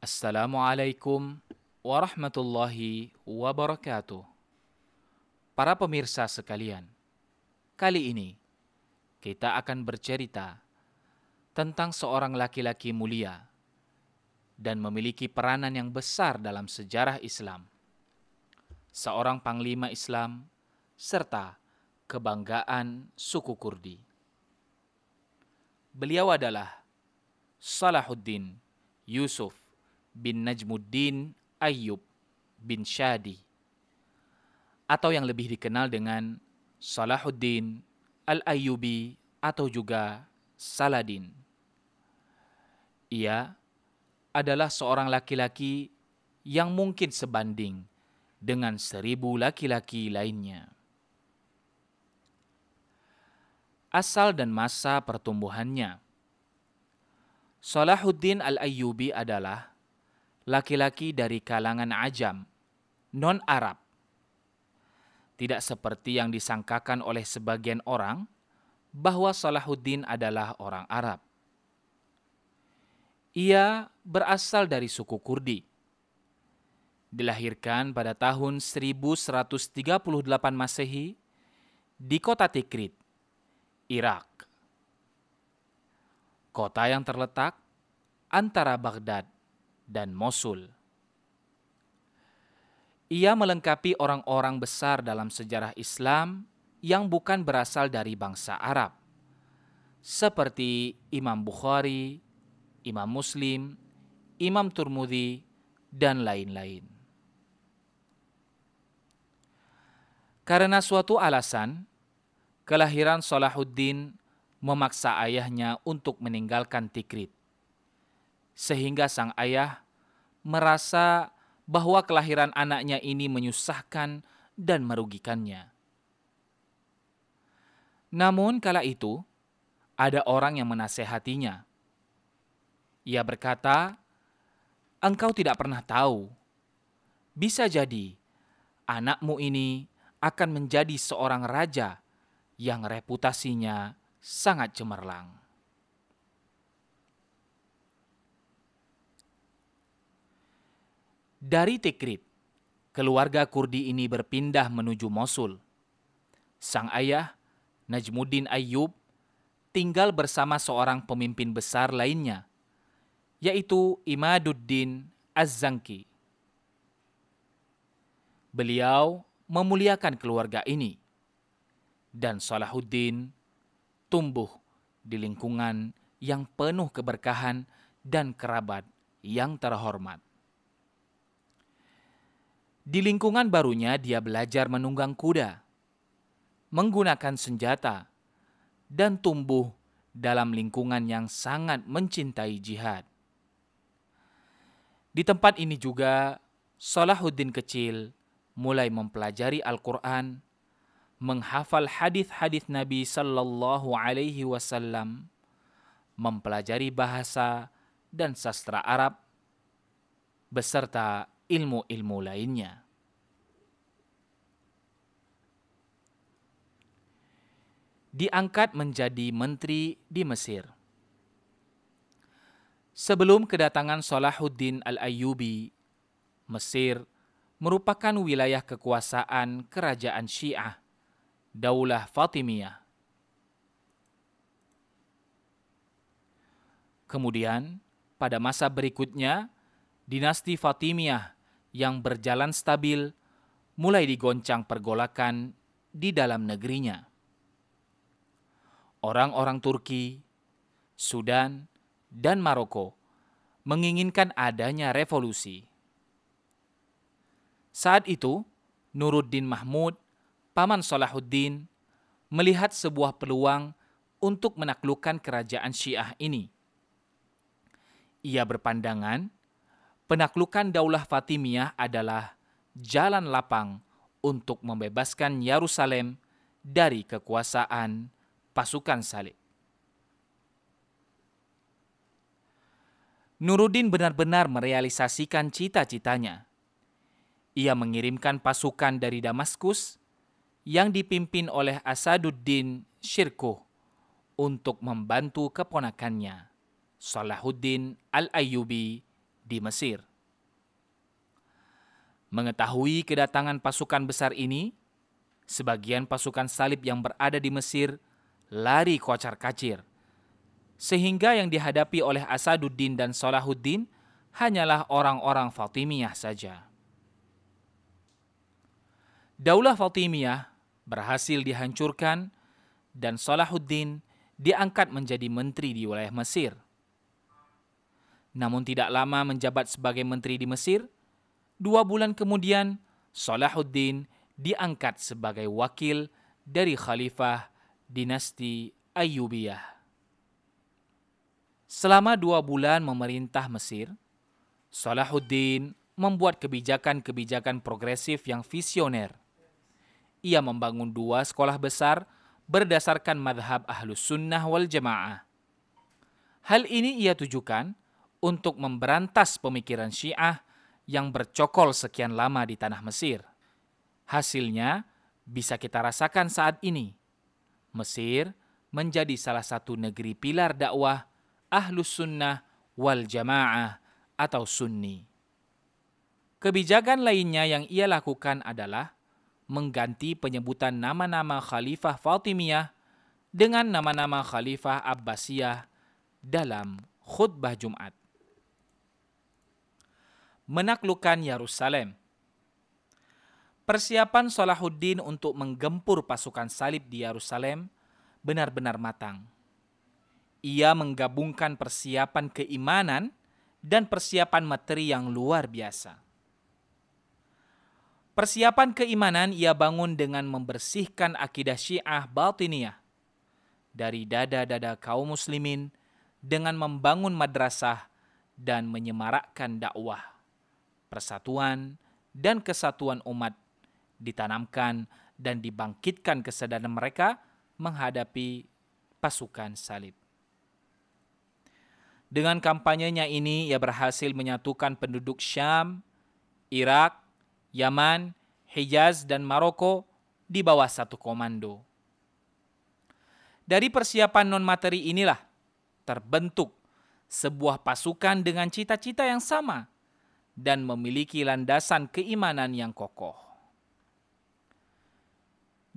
Assalamualaikum warahmatullahi wabarakatuh. Para pemirsa sekalian, kali ini kita akan bercerita tentang seorang laki-laki mulia dan memiliki peranan yang besar dalam sejarah Islam. Seorang panglima Islam serta kebanggaan suku Kurdi. Beliau adalah Salahuddin Yusuf bin Najmuddin Ayyub bin Shadi atau yang lebih dikenal dengan Salahuddin Al-Ayyubi atau juga Saladin. Ia adalah seorang laki-laki yang mungkin sebanding dengan seribu laki-laki lainnya. Asal dan masa pertumbuhannya Salahuddin Al-Ayyubi adalah laki-laki dari kalangan ajam, non-Arab. Tidak seperti yang disangkakan oleh sebagian orang bahwa Salahuddin adalah orang Arab. Ia berasal dari suku Kurdi. Dilahirkan pada tahun 1138 Masehi di kota Tikrit, Irak. Kota yang terletak antara Baghdad dan Mosul. Ia melengkapi orang-orang besar dalam sejarah Islam yang bukan berasal dari bangsa Arab, seperti Imam Bukhari, Imam Muslim, Imam Turmudi, dan lain-lain. Karena suatu alasan, kelahiran Salahuddin memaksa ayahnya untuk meninggalkan Tikrit sehingga sang ayah merasa bahwa kelahiran anaknya ini menyusahkan dan merugikannya. Namun kala itu, ada orang yang menasehatinya. Ia berkata, Engkau tidak pernah tahu. Bisa jadi, anakmu ini akan menjadi seorang raja yang reputasinya sangat cemerlang. Dari Tikrit, keluarga Kurdi ini berpindah menuju Mosul. Sang ayah, Najmuddin Ayyub, tinggal bersama seorang pemimpin besar lainnya, yaitu Imaduddin Az-Zanki. Beliau memuliakan keluarga ini, dan Salahuddin tumbuh di lingkungan yang penuh keberkahan dan kerabat yang terhormat. Di lingkungan barunya, dia belajar menunggang kuda, menggunakan senjata, dan tumbuh dalam lingkungan yang sangat mencintai jihad. Di tempat ini juga, Salahuddin kecil mulai mempelajari Al-Quran, menghafal hadis-hadis Nabi Sallallahu Alaihi Wasallam, mempelajari bahasa dan sastra Arab, beserta ilmu-ilmu lainnya. Diangkat menjadi menteri di Mesir. Sebelum kedatangan Salahuddin Al-Ayyubi, Mesir merupakan wilayah kekuasaan kerajaan Syiah, Daulah Fatimiyah. Kemudian, pada masa berikutnya, dinasti Fatimiyah yang berjalan stabil mulai digoncang pergolakan di dalam negerinya. Orang-orang Turki, Sudan, dan Maroko menginginkan adanya revolusi. Saat itu, Nuruddin Mahmud, paman Salahuddin, melihat sebuah peluang untuk menaklukkan kerajaan Syiah ini. Ia berpandangan penaklukan Daulah Fatimiyah adalah jalan lapang untuk membebaskan Yerusalem dari kekuasaan pasukan salib. Nuruddin benar-benar merealisasikan cita-citanya. Ia mengirimkan pasukan dari Damaskus yang dipimpin oleh Asaduddin Syirkuh untuk membantu keponakannya, Salahuddin Al-Ayyubi di Mesir. Mengetahui kedatangan pasukan besar ini, sebagian pasukan salib yang berada di Mesir lari kocar-kacir. Sehingga yang dihadapi oleh Asaduddin dan Salahuddin hanyalah orang-orang Fatimiyah saja. Daulah Fatimiyah berhasil dihancurkan dan Salahuddin diangkat menjadi menteri di wilayah Mesir. Namun tidak lama menjabat sebagai menteri di Mesir, dua bulan kemudian Salahuddin diangkat sebagai wakil dari khalifah dinasti Ayyubiyah. Selama dua bulan memerintah Mesir, Salahuddin membuat kebijakan-kebijakan progresif yang visioner. Ia membangun dua sekolah besar berdasarkan madhab ahlus sunnah wal jamaah. Hal ini ia tujukan untuk memberantas pemikiran syiah yang bercokol sekian lama di tanah Mesir. Hasilnya bisa kita rasakan saat ini. Mesir menjadi salah satu negeri pilar dakwah ahlus sunnah wal jamaah atau sunni. Kebijakan lainnya yang ia lakukan adalah mengganti penyebutan nama-nama Khalifah Fatimiyah dengan nama-nama Khalifah Abbasiyah dalam khutbah Jumat. Menaklukkan Yerusalem Persiapan Salahuddin untuk menggempur pasukan salib di Yerusalem benar-benar matang. Ia menggabungkan persiapan keimanan dan persiapan materi yang luar biasa. Persiapan keimanan ia bangun dengan membersihkan akidah Syiah Batiniyah dari dada-dada kaum muslimin dengan membangun madrasah dan menyemarakkan dakwah, persatuan, dan kesatuan umat ditanamkan dan dibangkitkan kesadaran mereka menghadapi pasukan salib. Dengan kampanyenya ini, ia berhasil menyatukan penduduk Syam, Irak, Yaman, Hijaz, dan Maroko di bawah satu komando. Dari persiapan non-materi inilah terbentuk sebuah pasukan dengan cita-cita yang sama dan memiliki landasan keimanan yang kokoh.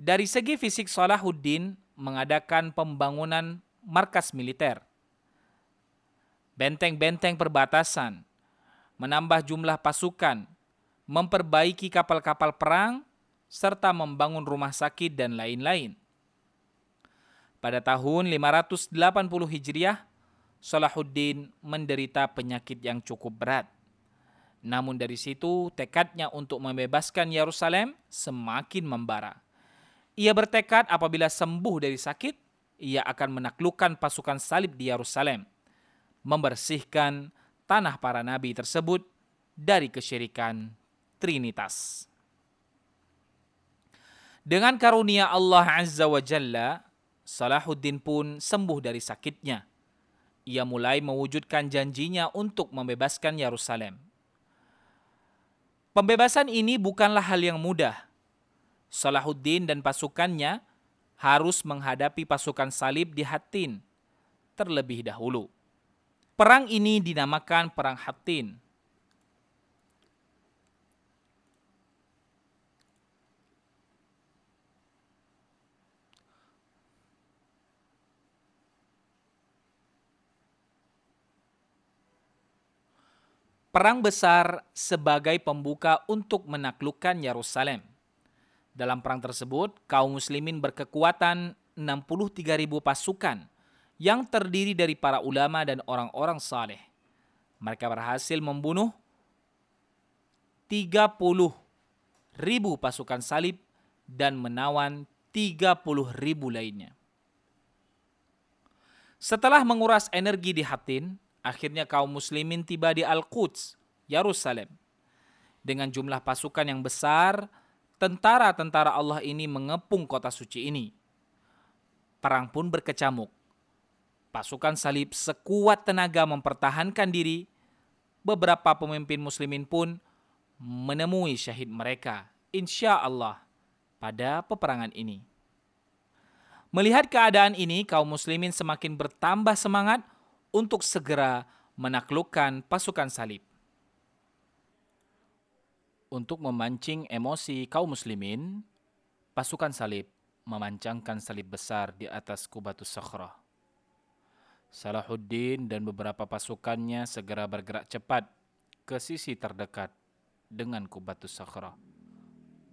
Dari segi fisik Salahuddin mengadakan pembangunan markas militer, benteng-benteng perbatasan, menambah jumlah pasukan, memperbaiki kapal-kapal perang, serta membangun rumah sakit dan lain-lain. Pada tahun 580 Hijriah, Salahuddin menderita penyakit yang cukup berat. Namun dari situ tekadnya untuk membebaskan Yerusalem semakin membara. Ia bertekad apabila sembuh dari sakit, ia akan menaklukkan pasukan salib di Yerusalem, membersihkan tanah para nabi tersebut dari kesyirikan Trinitas. Dengan karunia Allah Azza wa Jalla, Salahuddin pun sembuh dari sakitnya. Ia mulai mewujudkan janjinya untuk membebaskan Yerusalem. Pembebasan ini bukanlah hal yang mudah, Salahuddin dan pasukannya harus menghadapi pasukan salib di Hattin terlebih dahulu. Perang ini dinamakan Perang Hattin. Perang besar sebagai pembuka untuk menaklukkan Yerusalem. Dalam perang tersebut, kaum muslimin berkekuatan 63.000 pasukan yang terdiri dari para ulama dan orang-orang saleh. Mereka berhasil membunuh 30 ribu pasukan salib dan menawan 30 ribu lainnya. Setelah menguras energi di Hatin, akhirnya kaum muslimin tiba di Al-Quds, Yerusalem. Dengan jumlah pasukan yang besar, tentara-tentara Allah ini mengepung kota suci ini. Perang pun berkecamuk. Pasukan salib sekuat tenaga mempertahankan diri. Beberapa pemimpin muslimin pun menemui syahid mereka, insya Allah, pada peperangan ini. Melihat keadaan ini, kaum muslimin semakin bertambah semangat untuk segera menaklukkan pasukan salib. Untuk memancing emosi kaum muslimin, pasukan salib memancangkan salib besar di atas Kubatus Sakhrah. Salahuddin dan beberapa pasukannya segera bergerak cepat ke sisi terdekat dengan Kubatus Sakhrah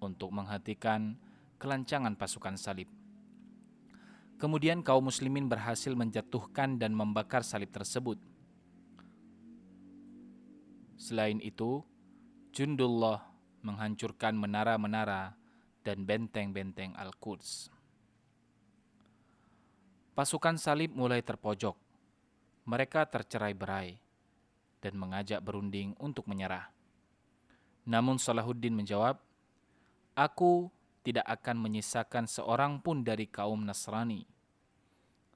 untuk menghentikan kelancangan pasukan salib. Kemudian kaum muslimin berhasil menjatuhkan dan membakar salib tersebut. Selain itu, Jundullah menghancurkan menara-menara dan benteng-benteng Al-Quds. Pasukan salib mulai terpojok. Mereka tercerai-berai dan mengajak berunding untuk menyerah. Namun Salahuddin menjawab, Aku tidak akan menyisakan seorang pun dari kaum Nasrani.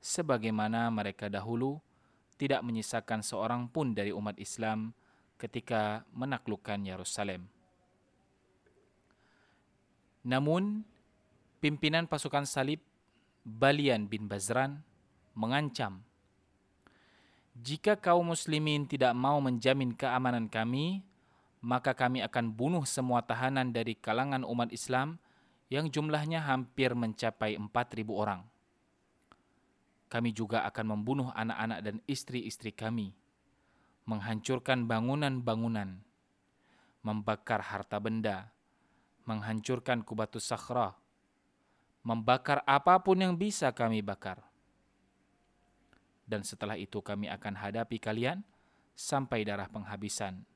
Sebagaimana mereka dahulu tidak menyisakan seorang pun dari umat Islam ketika menaklukkan Yerusalem. Namun, pimpinan pasukan salib Balian bin Bazran mengancam, jika kaum muslimin tidak mau menjamin keamanan kami, maka kami akan bunuh semua tahanan dari kalangan umat Islam yang jumlahnya hampir mencapai 4.000 orang. Kami juga akan membunuh anak-anak dan istri-istri kami, menghancurkan bangunan-bangunan, membakar harta benda, menghancurkan kubatus sakhra, membakar apa pun yang bisa kami bakar. Dan setelah itu kami akan hadapi kalian sampai darah penghabisan.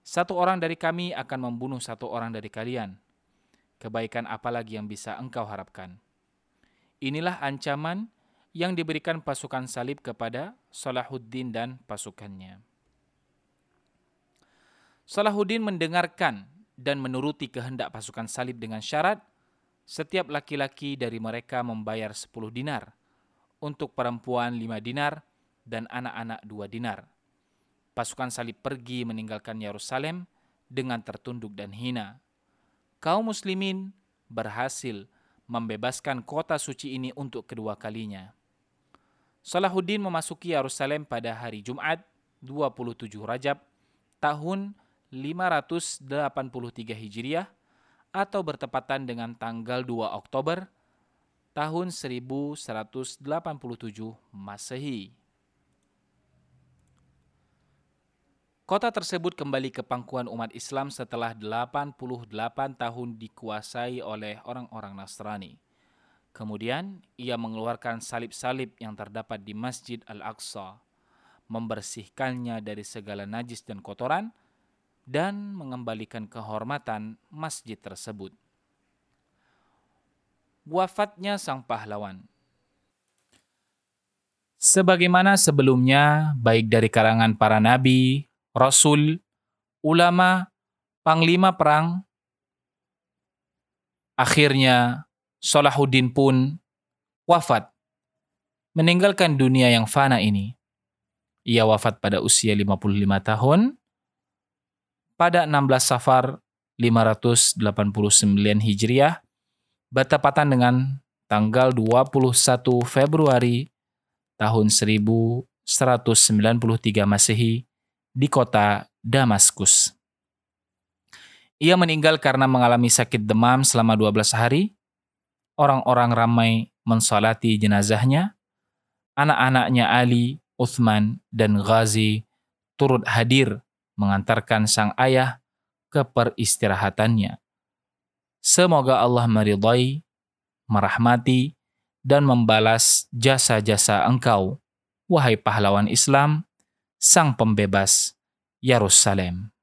Satu orang dari kami akan membunuh satu orang dari kalian. Kebaikan apalagi yang bisa engkau harapkan? Inilah ancaman yang diberikan pasukan salib kepada Salahuddin dan pasukannya. Salahuddin mendengarkan dan menuruti kehendak pasukan salib dengan syarat setiap laki-laki dari mereka membayar 10 dinar, untuk perempuan 5 dinar, dan anak-anak 2 dinar. Pasukan salib pergi meninggalkan Yerusalem dengan tertunduk dan hina. Kaum muslimin berhasil membebaskan kota suci ini untuk kedua kalinya. Salahuddin memasuki Yerusalem pada hari Jumat 27 Rajab tahun 583 Hijriah atau bertepatan dengan tanggal 2 Oktober tahun 1187 Masehi. Kota tersebut kembali ke pangkuan umat Islam setelah 88 tahun dikuasai oleh orang-orang Nasrani. Kemudian, ia mengeluarkan salib-salib yang terdapat di Masjid Al-Aqsa, membersihkannya dari segala najis dan kotoran, dan mengembalikan kehormatan masjid tersebut. Wafatnya sang pahlawan. Sebagaimana sebelumnya, baik dari karangan para nabi, rasul, ulama, panglima perang, akhirnya Salahuddin pun wafat, meninggalkan dunia yang fana ini. Ia wafat pada usia 55 tahun pada 16 Safar 589 Hijriah bertepatan dengan tanggal 21 Februari tahun 1193 Masehi di kota Damaskus. Ia meninggal karena mengalami sakit demam selama 12 hari. Orang-orang ramai mensalati jenazahnya. Anak-anaknya Ali, Uthman, dan Ghazi turut hadir mengantarkan sang ayah ke peristirahatannya. Semoga Allah meridai, merahmati, dan membalas jasa-jasa engkau, wahai pahlawan Islam, sang pembebas Yerusalem.